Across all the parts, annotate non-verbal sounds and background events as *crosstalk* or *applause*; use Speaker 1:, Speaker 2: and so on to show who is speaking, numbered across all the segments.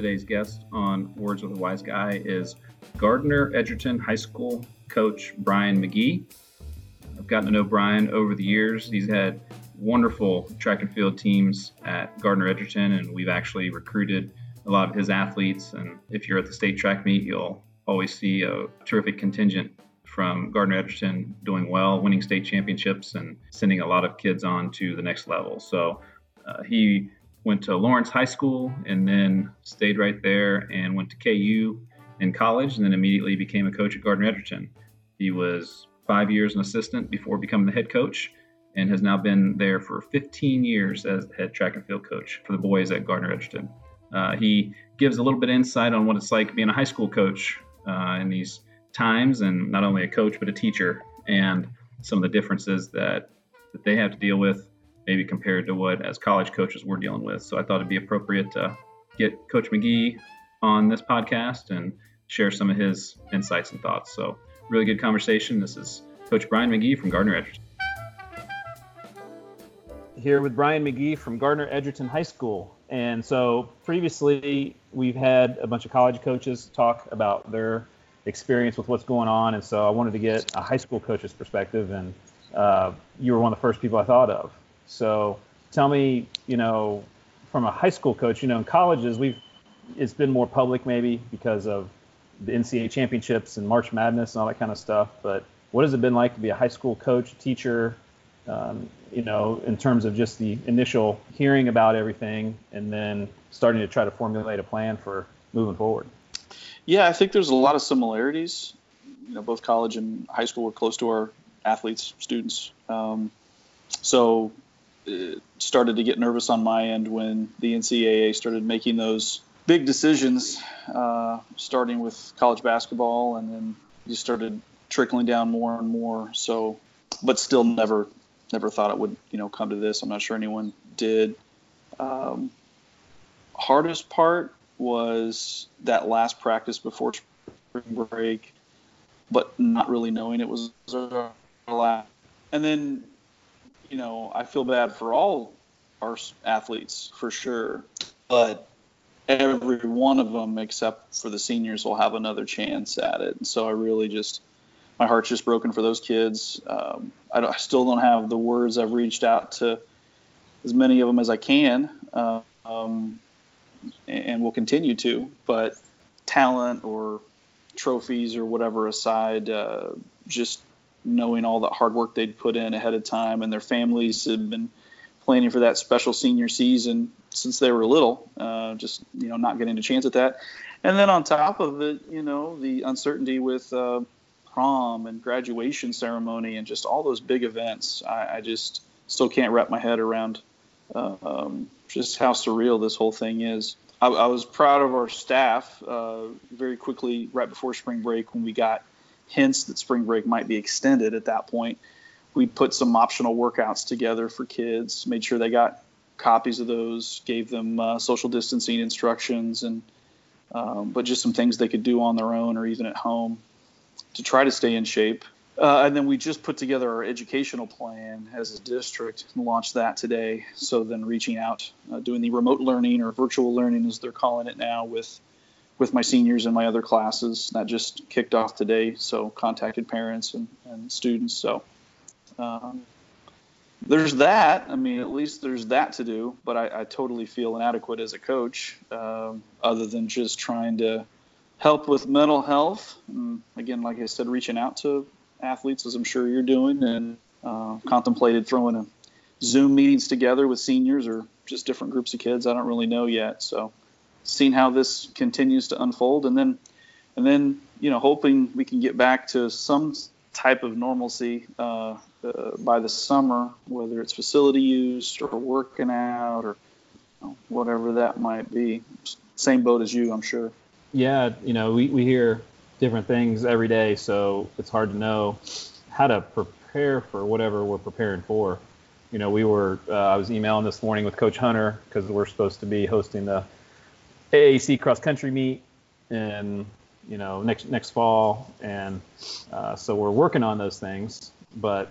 Speaker 1: Today's guest on Words with a Wise Guy is Gardner Edgerton High School coach Brian McGee. I've gotten to know Brian over the years. He's had wonderful track and field teams at Gardner Edgerton, and we've actually recruited a lot of his athletes. And if you're at the state track meet, you'll always see a terrific contingent from Gardner Edgerton doing well, winning state championships, and sending a lot of kids on to the next level. So uh, he went to Lawrence High School and then stayed right there and went to KU in college and then immediately became a coach at Gardner Edgerton. He was five years an assistant before becoming the head coach and has now been there for 15 years as head track and field coach for the boys at Gardner Edgerton. Uh, he gives a little bit of insight on what it's like being a high school coach uh, in these times, and not only a coach but a teacher, and some of the differences that that they have to deal with, maybe compared to what as college coaches we're dealing with. So I thought it'd be appropriate to get Coach McGee on this podcast and share some of his insights and thoughts. So really good conversation. This is Coach Brian McGee from Gardner Edgerton. Here with Brian McGee from Gardner Edgerton High School. And so previously, we've had a bunch of college coaches talk about their experience with what's going on. And so I wanted to get a high school coach's perspective. And uh, you were one of the first people I thought of. So tell me, you know, from a high school coach, you know, in colleges, we've it's been more public maybe because of the NCAA championships and March Madness and all that kind of stuff. But what has it been like to be a high school coach, teacher, um, you know, in terms of just the initial hearing about everything and then starting to try to formulate a plan for moving forward?
Speaker 2: Yeah, I think there's a lot of similarities. You know, both college and high school were close to our athletes, students. Um, so started to get nervous on my end when the NCAA started making those big decisions, uh, starting with college basketball, and then you started trickling down more and more. So, but still never never thought it would you know come to this. I'm not sure anyone did. Um, hardest part was that last practice before spring break, but not really knowing it was our last. And then, you know, I feel bad for all our athletes for sure, but every one of them except for the seniors will have another chance at it. And so I really just my heart's just broken for those kids. Um, I, I, still don't have the words. I've reached out to as many of them as I can, uh, um, and, and will continue to. But talent or trophies or whatever aside, uh, just knowing all the hard work they'd put in ahead of time, and their families had been planning for that special senior season since they were little. Uh, just you know, not getting a chance at that, and then on top of it, you know, the uncertainty with uh, prom and graduation ceremony and just all those big events. I, I just still can't wrap my head around uh, um, just how surreal this whole thing is. I, I was proud of our staff uh, very quickly right before spring break when we got hints that spring break might be extended at that point. We put some optional workouts together for kids, made sure they got copies of those, gave them uh, social distancing instructions, and um, but just some things they could do on their own or even at home to try to stay in shape. Uh, and then we just put together our educational plan as a district and launched that today. So then reaching out, uh, doing the remote learning or virtual learning as they're calling it now with with my seniors and my other classes. That just kicked off today. So contacted parents and, and students. So um, there's that. I mean, at least there's that to do. But I, I totally feel inadequate as a coach, um, other than just trying to help with mental health. And again, like I said, reaching out to athletes, as I'm sure you're doing, and uh, contemplated throwing a Zoom meetings together with seniors or just different groups of kids. I don't really know yet. So, seeing how this continues to unfold, and then, and then, you know, hoping we can get back to some type of normalcy uh, uh, by the summer, whether it's facility use or working out or whatever that might be. Same boat as you, I'm sure
Speaker 1: yeah, you know, we, we hear different things every day, so it's hard to know how to prepare for whatever we're preparing for. You know, we were uh, I was emailing this morning with Coach Hunter because we're supposed to be hosting the AAC cross country meet and you know next next fall, and uh, so we're working on those things. But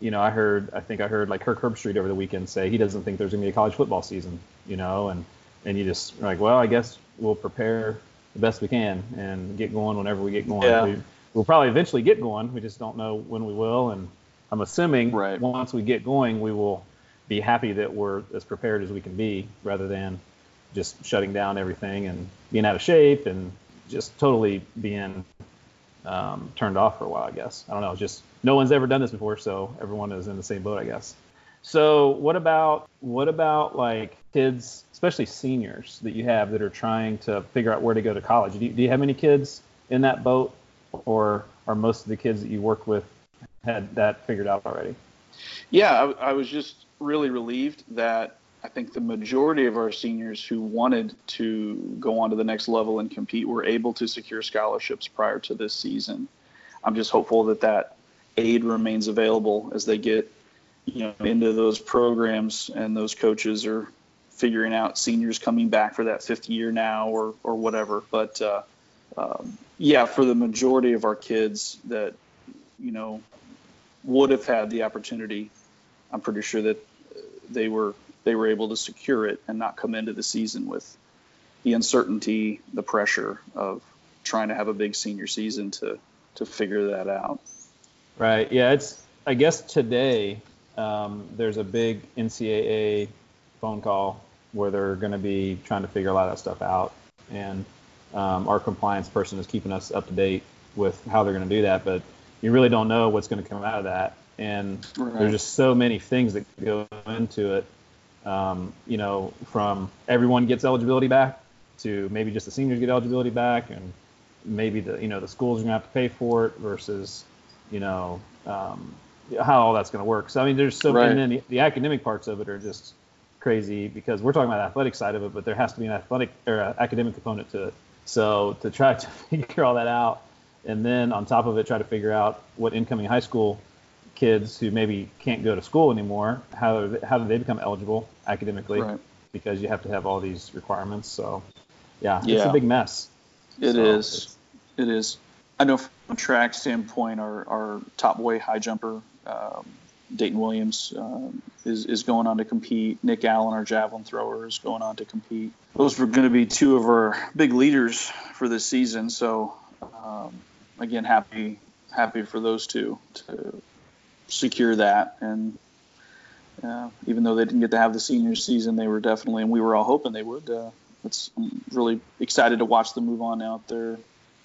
Speaker 1: you know, I heard I think I heard like Kirk Herbstreit over the weekend say he doesn't think there's gonna be a college football season. You know, and and you just like, well, I guess we'll prepare the best we can and get going whenever we get going.
Speaker 2: Yeah.
Speaker 1: We, we'll probably eventually get going. We just don't know when we will. And I'm assuming
Speaker 2: Right.
Speaker 1: once we get going, we will be happy that we're as prepared as we can be, rather than just shutting down everything and being out of shape and just totally being um, turned off for a while. I guess I don't know. Just no one's ever done this before, so everyone is in the same boat, I guess. So what about what about like kids, especially seniors that you have that are trying to figure out where to go to college? Do you, do you have any kids in that boat, or are most of the kids that you work with had that figured out already?
Speaker 2: Yeah, I, I was just really relieved that I think the majority of our seniors who wanted to go on to the next level and compete were able to secure scholarships prior to this season. I'm just hopeful that that aid remains available as they get you know into those programs and those coaches are figuring out seniors coming back for that fifth year now or or whatever. But uh, um, yeah, for the majority of our kids that you know would have had the opportunity, I'm pretty sure that they were they were able to secure it and not come into the season with the uncertainty, the pressure of trying to have a big senior season to to figure that out.
Speaker 1: Right. Yeah. It's. I guess today um, there's a big NCAA phone call where they're going to be trying to figure a lot of that stuff out, and um, our compliance person is keeping us up to date with how they're going to do that. But you really don't know what's going to come out of that, and
Speaker 2: Right.
Speaker 1: there's just so many things that go into it. Um, you know, from everyone gets eligibility back to maybe just the seniors get eligibility back, and maybe the you know the schools are to have to pay for it versus you know um, how all that's going to work. So I mean, there's so
Speaker 2: Right.
Speaker 1: and then the, academic parts of it are just crazy because we're talking about the athletic side of it, but there has to be an athletic or academic component to it. So to try to *laughs* figure all that out, and then on top of it, try to figure out what incoming high school kids who maybe can't go to school anymore, how how do they become eligible academically?
Speaker 2: Right.
Speaker 1: Because you have to have all these requirements. So yeah, it's a big mess.
Speaker 2: It
Speaker 1: So
Speaker 2: is. It is. I know from a track standpoint, our, our top boy high jumper, um, Dayton Williams, um, is, is going on to compete. Nick Allen, our javelin thrower, is going on to compete. Those were going to be two of our big leaders for this season. So, um, again, happy happy for those two to secure that. And uh, even though they didn't get to have the senior season, they were definitely, and we were all hoping they would. Uh, it's I'm really excited to watch them move on out their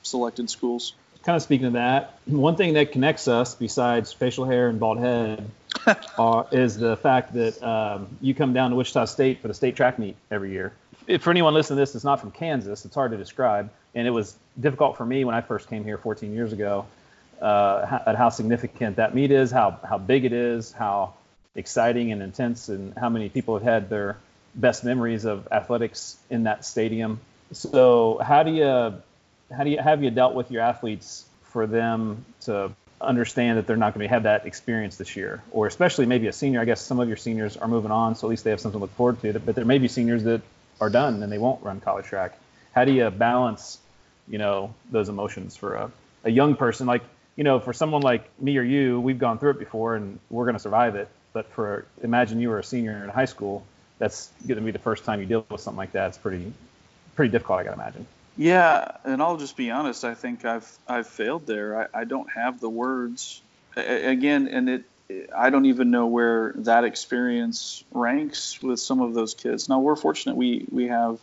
Speaker 2: selected schools.
Speaker 1: kind of speaking of that, one thing that connects us besides facial hair and bald head *laughs* uh, is the fact that um, you come down to Wichita State for the state track meet every year. If, for anyone listening to this, it's not from Kansas. It's hard to describe, and it was difficult for me when I first came here 14 years ago. Uh, at how significant that meet is, how how big it is, how exciting and intense, and how many people have had their best memories of athletics in that stadium. So how do you how do you have you dealt with your athletes for them to understand that they're not going to have that experience this year, or especially maybe a senior? I guess some of your seniors are moving on, so at least they have something to look forward to. But there may be seniors that are done and they won't run college track. How do you balance, you know, those emotions for a, a young person? Like, you know, for someone like me or you, we've gone through it before and we're going to survive it. But for imagine you were a senior in high school, that's going to be the first time you deal with something like that. It's pretty, pretty difficult, I got to imagine.
Speaker 2: Yeah, and I'll just be honest. I think I've I've failed there. I, I don't have the words. A- again, and it I don't even know where that experience ranks with some of those kids. Now we're fortunate. We we have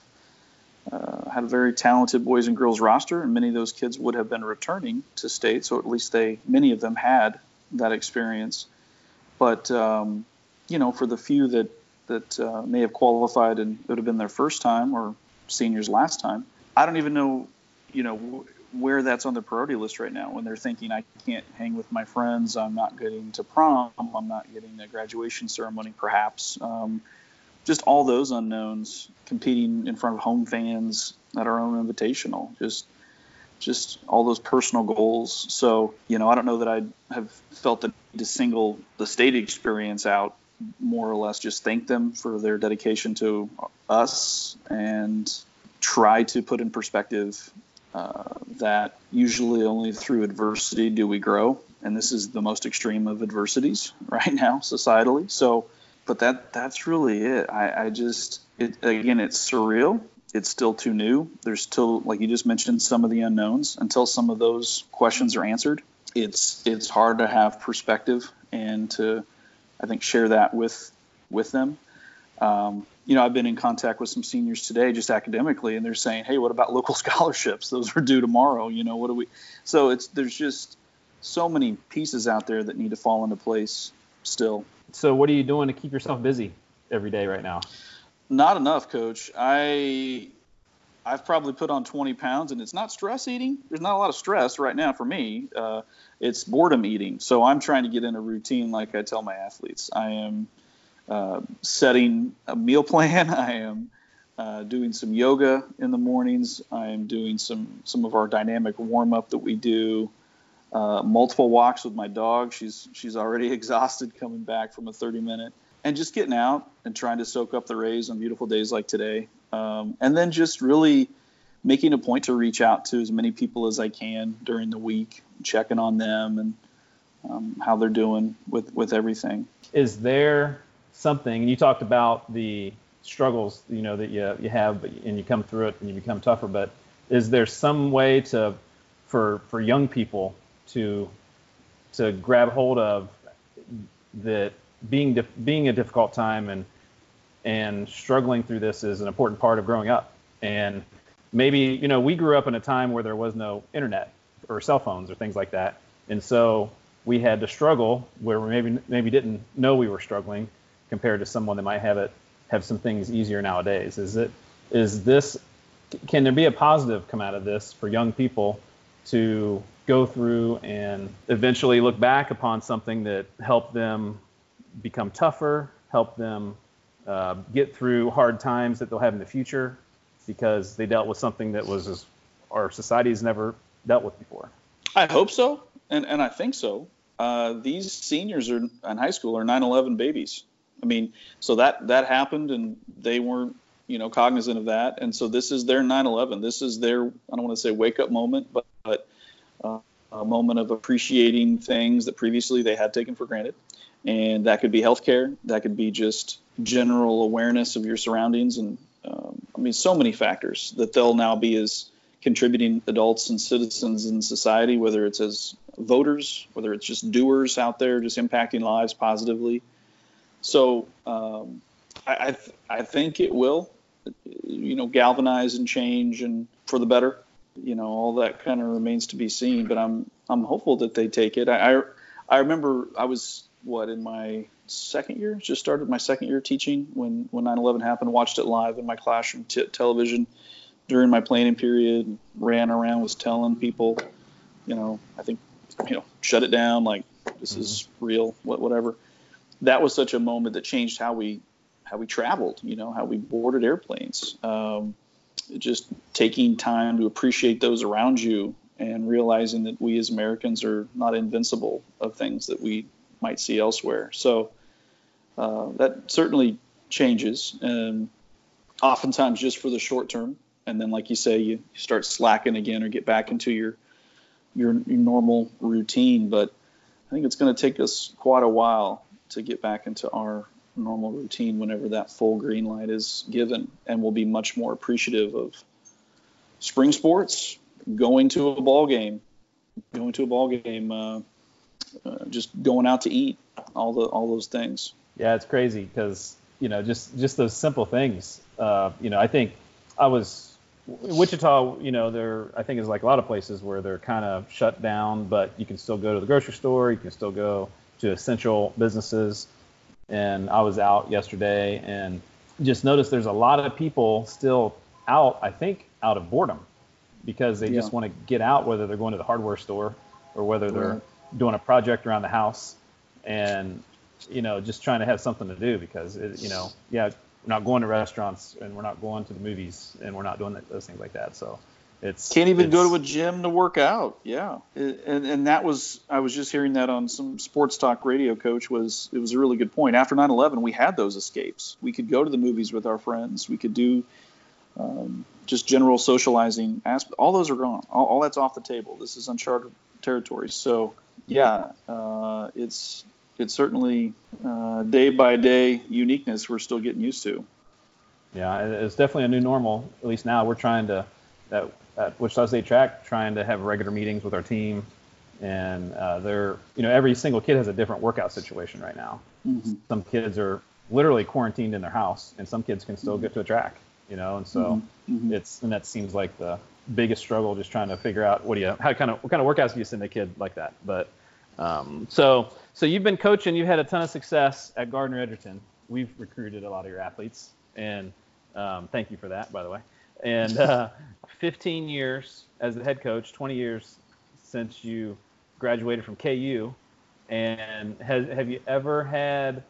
Speaker 2: uh, had a very talented boys and girls roster, and many of those kids would have been returning to state. So at least they many of them had that experience. But um, you know, for the few that that uh, may have qualified and it would have been their first time or seniors last time, I don't even know, you know, wh- where that's on the priority list right now. When they're thinking, I can't hang with my friends, I'm not getting to prom, I'm not getting a graduation ceremony, perhaps. Um, just all those unknowns, competing in front of home fans at our own invitational, just just all those personal goals. So, you know, I don't know that I'd have felt the need to single the state experience out, more or less just thank them for their dedication to us and try to put in perspective uh, that usually only through adversity do we grow. And this is the most extreme of adversities *laughs* right now, societally. So, but that that's really it. I, I just, it, again, it's surreal it's still too new. There's still, like you just mentioned, some of the unknowns. Until some of those questions are answered, it's it's hard to have perspective and to, I think, share that with with them. Um, you know, I've been in contact with some seniors today, just academically, and they're saying, "Hey, what about local *laughs* scholarships? Those are due tomorrow. You know, what do we?" So it's there's just so many pieces out there that need to fall into place still.
Speaker 1: So, what are you doing to keep yourself busy every day right now?
Speaker 2: Not enough, coach. I I've probably put on 20 pounds, and it's not stress eating. There's not a lot of stress right now for me. Uh, it's boredom eating. So I'm trying to get in a routine, like I tell my athletes. I am uh, setting a meal *laughs* plan. I am uh, doing some yoga in the mornings. I am doing some some of our dynamic warm up that we do. Uh, multiple walks with my dog. She's she's already *laughs* exhausted coming back from a 30 minute and just getting out and trying to soak up the rays on beautiful days like today. Um, and then just really making a point to reach out to as many people as I can during the week, checking on them and um, how they're doing with, with everything.
Speaker 1: Is there something, and you talked about the struggles, you know, that you, you have and you come through it and you become tougher, but is there some way to, for, for young people to, to grab hold of that being dif- being a difficult time and and struggling through this is an important part of growing up. And maybe you know we grew up in a time where there was no internet or cell phones or things like that, and so we had to struggle where we maybe maybe didn't know we were struggling compared to someone that might have it have some things easier nowadays. Is it is this can there be a positive come out of this for young people to go through and eventually look back upon something that helped them become tougher, help them uh, get through hard times that they'll have in the future because they dealt with something that was as our society has never dealt with before.
Speaker 2: I hope so, and and I think so. Uh, these seniors are in high school are 9/11 babies. I mean, so that that happened, and they weren't you know cognizant of that, and so this is their 9/11. This is their I don't want to say wake up moment, but, but a moment of appreciating things that previously they had taken for granted and that could be healthcare, that could be just general awareness of your surroundings, and um, I mean, so many factors that they'll now be as contributing adults and citizens in society, whether it's as voters, whether it's just doers out there, just impacting lives positively. So um, I, I, th- I think it will, you know, galvanize and change and for the better. You know, all that kind of remains to be seen, but I'm I'm hopeful that they take it. I I, I remember I was what in my second year, just started my second year teaching when when 9/11 happened. Watched it live in my classroom t- television during my planning period. Ran around, was telling people, you know, I think, you know, shut it down. Like this mm-hmm. is real, What whatever. That was such a moment that changed how we how we traveled. You know, how we boarded airplanes. Um, just taking time to appreciate those around you and realizing that we as Americans are not invincible of things that we might see elsewhere. So uh, that certainly changes, and oftentimes just for the short term. And then, like you say, you, you start slacking again or get back into your, your your normal routine. But I think it's going to take us quite a while to get back into our normal routine whenever that full green light is given, and we'll be much more appreciative of spring sports, going to a ball game, going to a ball game. Uh, uh, just going out to eat, all the all those things.
Speaker 1: Yeah, it's crazy because you know just just those simple things. Uh, you know, I think I was Wichita. You know, there I think is like a lot of places where they're kind of shut down, but you can still go to the grocery store. You can still go to essential businesses. And I was out yesterday and just noticed there's a lot of people still out. I think out of boredom because they yeah. just want to get out, whether they're going to the hardware store or whether they're right doing a project around the house and you know just trying to have something to do because it, you know yeah we're not going to restaurants and we're not going to the movies and we're not doing that, those things like that so it's
Speaker 2: can't even
Speaker 1: it's,
Speaker 2: go to a gym to work out. Yeah. And, and that was i was just hearing that on some sports talk radio coach was it was a really good point. After 9-11 we had those escapes. We could go to the movies with our friends. We could do um, just general socializing all those are gone. All, all that's off the table. This is uncharted territory. So yeah, uh, it's it's certainly uh, day by day uniqueness we're still getting used to.
Speaker 1: Yeah, it's definitely a new normal. At least now. We're trying to at, at Wichita State Track trying to have regular meetings with our team, and uh, they're you know every single kid has a different workout situation right now.
Speaker 2: Mm-hmm.
Speaker 1: Some kids are literally quarantined in their house, and some kids can still
Speaker 2: Mm-hmm.
Speaker 1: get to a track. You know, and so
Speaker 2: Mhm.
Speaker 1: it's and that seems like the biggest struggle, just trying to figure out what do you how kind of what kind of workouts do you send a kid like that. But um, so so you've been coaching, you've had a ton of success at Gardner Edgerton. We've recruited a lot of your athletes, and um, thank you for that, by the way. And *laughs* uh, 15 years as the head coach, 20 years since you graduated from KU. And has, have you ever had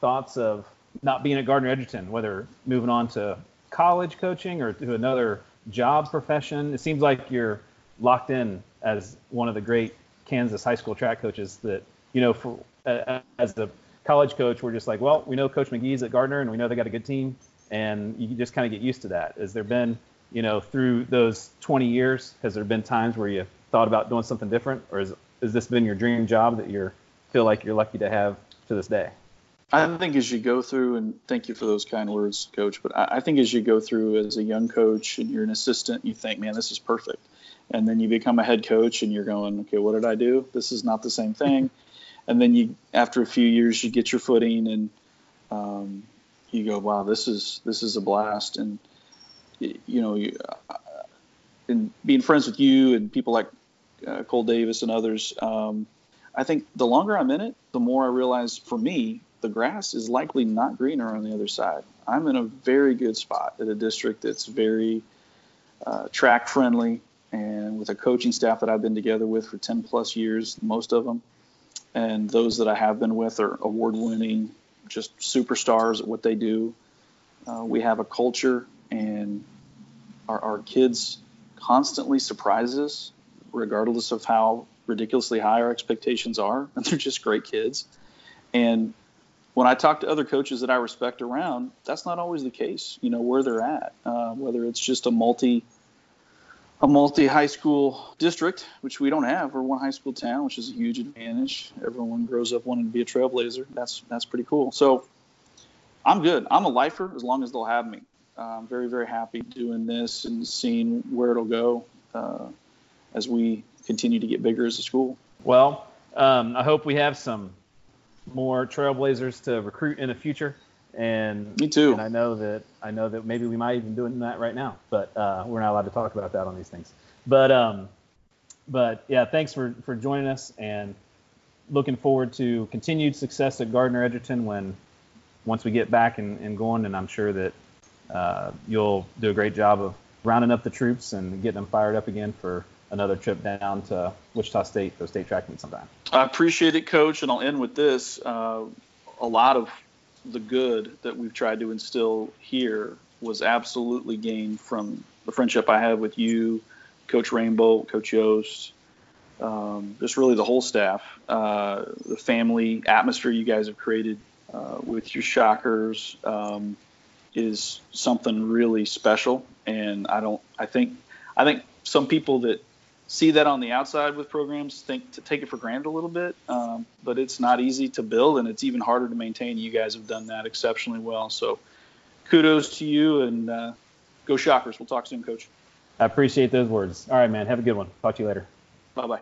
Speaker 1: thoughts of not being at Gardner Edgerton, whether moving on to college coaching or to another job profession? It seems like you're locked in as one of the great Kansas high school track coaches that, you know, for uh, as the college coach, we're just like, well, we know Coach McGee's at Gardner and we know they got a good team. And you just kind of get used to that. Has there been, you know, through those 20 years, has there been times where you thought about doing something different? Or is, has this been your dream job that you feel like you're lucky to have to this day?
Speaker 2: I think as you go through, and thank you for those kind words, Coach. But I, I think as you go through as a young coach and you're an assistant, you think, man, this is perfect. And then you become a head coach and you're going, okay, what did I do? This is not the same thing. *laughs* and then you, after a few years, you get your footing and um, you go, wow, this is this is a blast. And you know, you, uh, and being friends with you and people like uh, Cole Davis and others, um, I think the longer I'm in it, the more I realize for me, the grass is likely not greener on the other side. I'm in a very good spot at a district that's very uh, track friendly and with a coaching staff that I've been together with for 10 plus years, most of them. And those that I have been with are award winning, just superstars at what they do. Uh, we have a culture, and our, our kids constantly surprise us, regardless of how ridiculously high our expectations are. And *laughs* they're just great kids. And when I talk to other coaches that I respect around, that's not always the case. You know where they're at, uh, whether it's just a multi a multi high school district, which we don't have, or one high school town, which is a huge advantage. Everyone grows up wanting to be a trailblazer. That's that's pretty cool. So I'm good. I'm a lifer as long as they'll have me. Uh, I'm very very happy doing this and seeing where it'll go uh, as we continue to get bigger as a school.
Speaker 1: Well, um, I hope we have some more trailblazers to recruit in the future. And
Speaker 2: me too.
Speaker 1: And I know that I know that maybe we might even be doing that right now, but uh, we're not allowed to talk about that on these things. But um, but yeah, thanks for for joining us, and looking forward to continued success at Gardner Edgerton when once we get back and, and going. And I'm sure that uh, you'll do a great job of rounding up the troops and getting them fired up again for another trip down to Wichita State for state track meet sometime.
Speaker 2: I appreciate it, Coach, and I'll end with this. Uh, a lot of the good that we've tried to instill here was absolutely gained from the friendship I have with you, Coach Rainbolt, Coach Yost, um, just really the whole staff, uh, the family atmosphere you guys have created uh, with your shockers um, is something really special. And I don't, I think, I think some people that see that on the outside with programs think to take it for granted a little bit, um, but it's not easy to build and it's even harder to maintain. You guys have done that exceptionally well. So kudos to you and uh, go Shockers. We'll talk soon, Coach.
Speaker 1: I appreciate those words. All right, man. Have a good one. Talk to you later.
Speaker 2: Bye bye.